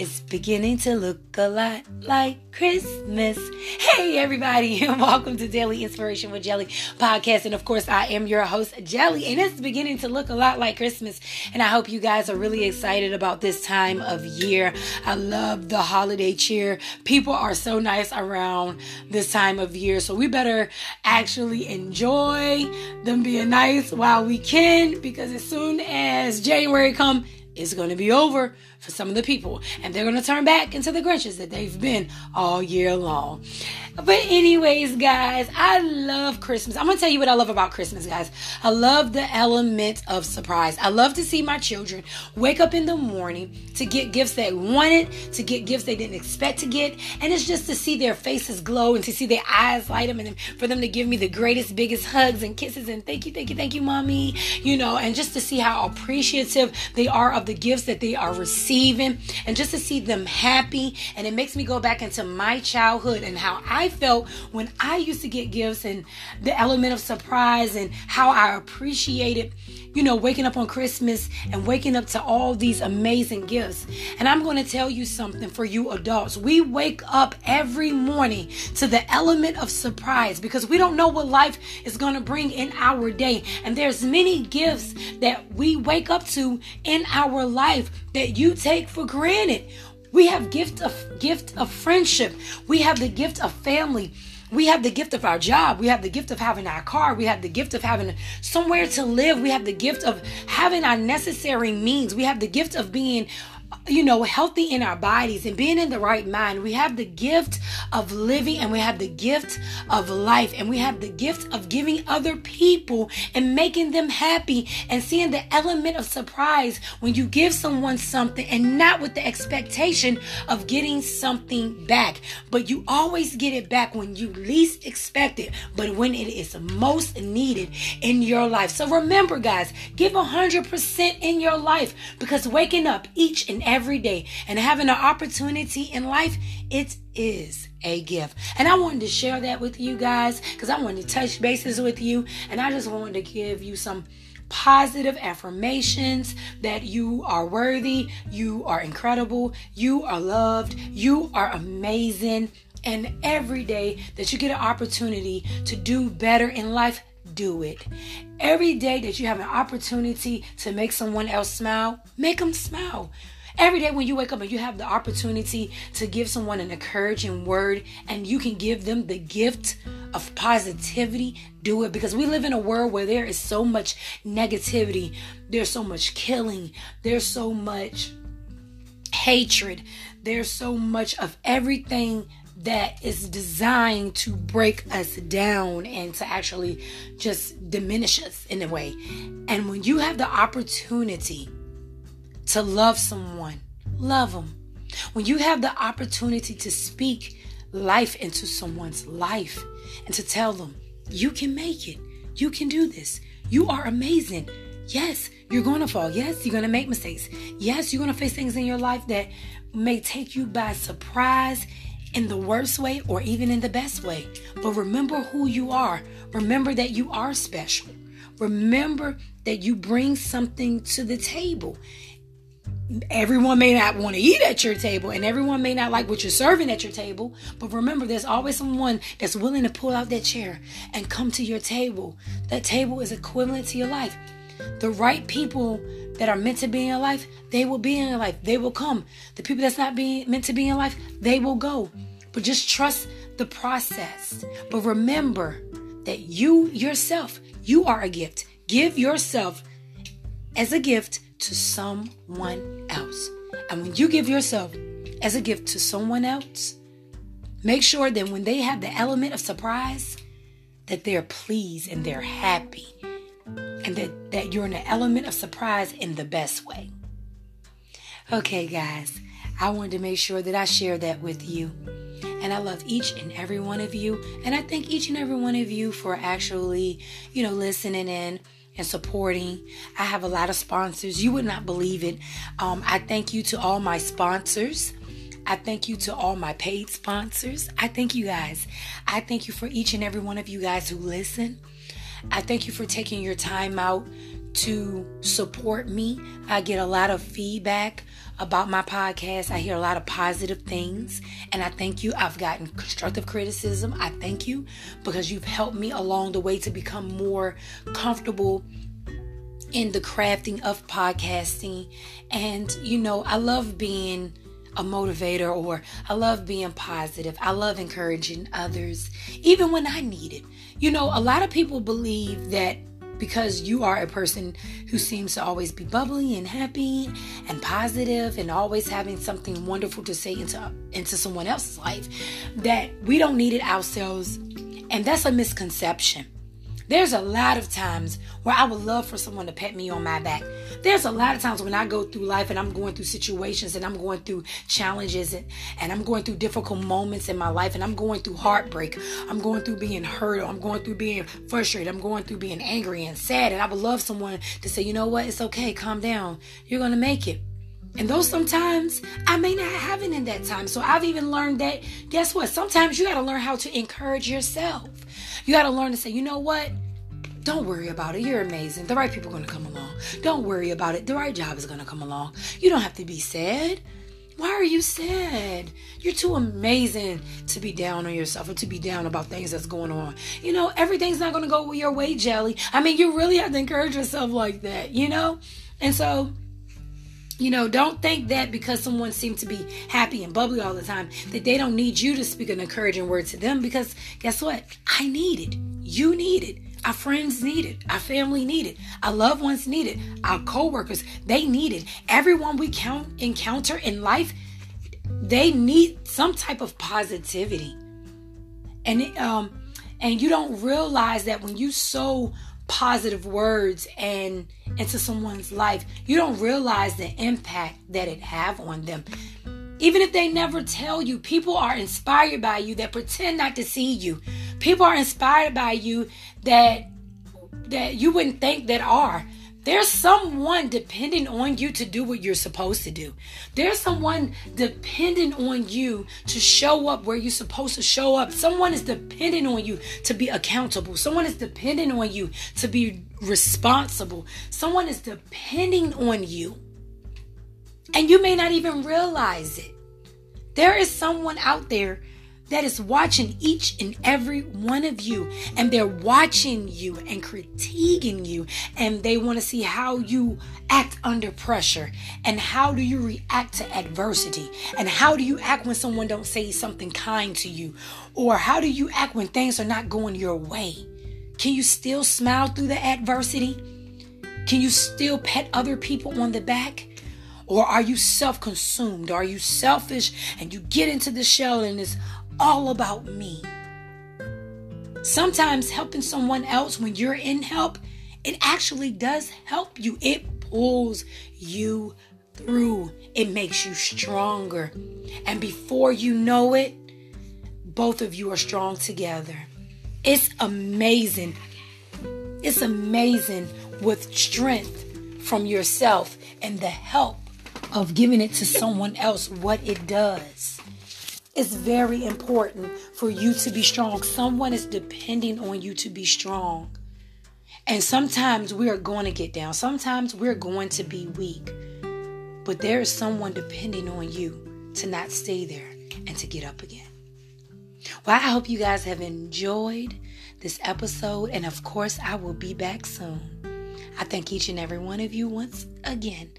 It's beginning to look a lot like Christmas. Hey, everybody, and welcome to Daily Inspiration with Jelly podcast. And of course, I am your host, Jelly, and it's beginning to look a lot like Christmas. And I hope you guys are really excited about this time of year. I love the holiday cheer. People are so nice around this time of year, so we better actually enjoy them being nice while we can, because as soon as January come, it's going to be over for some of the people, and they're going to turn back into the Grinches that they've been all year long. But, anyways, guys, I love Christmas. I'm going to tell you what I love about Christmas, guys. I love the element of surprise. I love to see my children wake up in the morning to get gifts they wanted, to get gifts they didn't expect to get, and it's just to see their faces glow and to see their eyes light up and for them to give me the greatest, biggest hugs and kisses and thank you, thank you, thank you, mommy, you know, and just to see how appreciative they are of the gifts that they are receiving and just to see them happy. And it makes me go back into my childhood and how I felt when I used to get gifts and the element of surprise and how I appreciated, you know, waking up on Christmas and waking up to all these amazing gifts. And I'm going to tell you something for you adults. We wake up every morning to the element of surprise because we don't know what life is going to bring in our day. And there's many gifts that we wake up to in our life that you take for granted. We have gift of gift of friendship. We have the gift of family. We have the gift of our job. We have the gift of having our car. We have the gift of having somewhere to live. We have the gift of having our necessary means. We have the gift of being you know, healthy in our bodies and being in the right mind. We have the gift of living and we have the gift of life and we have the gift of giving other people and making them happy and seeing the element of surprise when you give someone something and not with the expectation of getting something back. But you always get it back when you least expect it, but when it is most needed in your life. So remember, guys, give 100% in your life because waking up each and every day and having an opportunity in life, it is a gift. And I wanted to share that with you guys because I wanted to touch bases with you and I just wanted to give you some positive affirmations that you are worthy, you are incredible, you are loved, you are amazing. And every day that you get an opportunity to do better in life, do it. Every day that you have an opportunity to make someone else smile, make them smile. Every day when you wake up and you have the opportunity to give someone an encouraging word and you can give them the gift of positivity, do it. Because we live in a world where there is so much negativity, there's so much killing, there's so much hatred, there's so much of everything that is designed to break us down and to actually just diminish us in a way. And when you have the opportunity to love someone, love them. When you have the opportunity to speak life into someone's life and to tell them, you can make it, you can do this, you are amazing. Yes, you're going to fall. Yes, you're going to make mistakes. Yes, you're going to face things in your life that may take you by surprise in the worst way or even in the best way. But remember who you are. Remember that you are special. Remember that you bring something to the table everyone may not want to eat at your table and everyone may not like what you're serving at your table but remember there's always someone that's willing to pull out that chair and come to your table. That table is equivalent to your life. The right people that are meant to be in your life they will be in your life. They will come. The people that's not being meant to be in life they will go. But just trust the process. But remember that you yourself you are a gift. Give yourself as a gift to someone else. And when you give yourself as a gift to someone else, make sure that when they have the element of surprise, that they're pleased and they're happy. And that, that you're in an element of surprise in the best way. Okay, guys, I wanted to make sure that I share that with you. And I love each and every one of you. And I thank each and every one of you for actually, you know, listening in and supporting. I have a lot of sponsors. You would not believe it. Um, I thank you to all my sponsors. I thank you to all my paid sponsors. I thank you guys. I thank you for each and every one of you guys who listen. I thank you for taking your time out to support me. I get a lot of feedback about my podcast. I hear a lot of positive things, and I thank you. I've gotten constructive criticism. I thank you because you've helped me along the way to become more comfortable in the crafting of podcasting. And, you know, I love being a motivator or I love being positive. I love encouraging others, even when I need it. You know, a lot of people believe that because you are a person who seems to always be bubbly and happy and positive and always having something wonderful to say into into someone else's life that we don't need it ourselves. And that's a misconception there's a lot of times where I would love for someone to pat me on my back. There's a lot of times when I go through life and I'm going through situations and I'm going through challenges and, and I'm going through difficult moments in my life and I'm going through heartbreak. I'm going through being hurt. I'm going through being frustrated. I'm going through being angry and sad. And I would love someone to say, you know what? It's okay. Calm down. You're going to make it. And those sometimes I may not have it in that time. So I've even learned that, guess what? Sometimes you got to learn how to encourage yourself. You got to learn to say, you know what? Don't worry about it. You're amazing. The right people are going to come along. Don't worry about it. The right job is going to come along. You don't have to be sad. Why are you sad? You're too amazing to be down on yourself or to be down about things that's going on. You know, everything's not going to go your way, Jelly. I mean, you really have to encourage yourself like that, you know? And so, you know, don't think that because someone seems to be happy and bubbly all the time that they don't need you to speak an encouraging word to them because guess what? I need it. You need it. Our friends need it. Our family need it. Our loved ones need it. Our coworkers, they need it. Everyone we count encounter in life, they need some type of positivity. And um and you don't realize that when you sow positive words and into someone's life, you don't realize the impact that it have on them. Even if they never tell you, people are inspired by you that pretend not to see you. People are inspired by you that that you wouldn't think that are. There's someone depending on you to do what you're supposed to do. There's someone depending on you to show up where you're supposed to show up. Someone is depending on you to be accountable. Someone is depending on you to be responsible. Someone is depending on you. And you may not even realize it. There is someone out there that is watching each and every one of you and they're watching you and critiquing you and they want to see how you act under pressure and how do you react to adversity and how do you act when someone don't say something kind to you or how do you act when things are not going your way? Can you still smile through the adversity? Can you still pet other people on the back? Or are you self consumed? Are you selfish and you get into the shell and it's all about me. Sometimes helping someone else when you're in help, it actually does help you. It pulls you through, it makes you stronger. And before you know it, both of you are strong together. It's amazing. It's amazing with strength from yourself and the help of giving it to someone else what it does. It's very important for you to be strong. Someone is depending on you to be strong. And sometimes we are going to get down. Sometimes we're going to be weak. But there is someone depending on you to not stay there and to get up again. Well, I hope you guys have enjoyed this episode. And of course, I will be back soon. I thank each and every one of you once again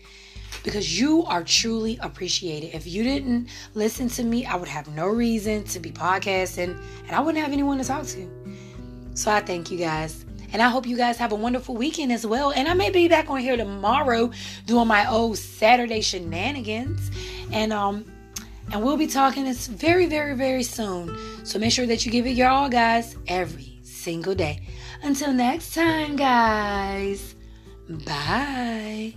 because you are truly appreciated. If you didn't listen to me, I would have no reason to be podcasting and I wouldn't have anyone to talk to. So I thank you guys. And I hope you guys have a wonderful weekend as well. And I may be back on here tomorrow doing my old Saturday shenanigans. And um and we'll be talking this very, very, very soon. So make sure that you give it your all, guys, every single day. Until next time, guys. Bye.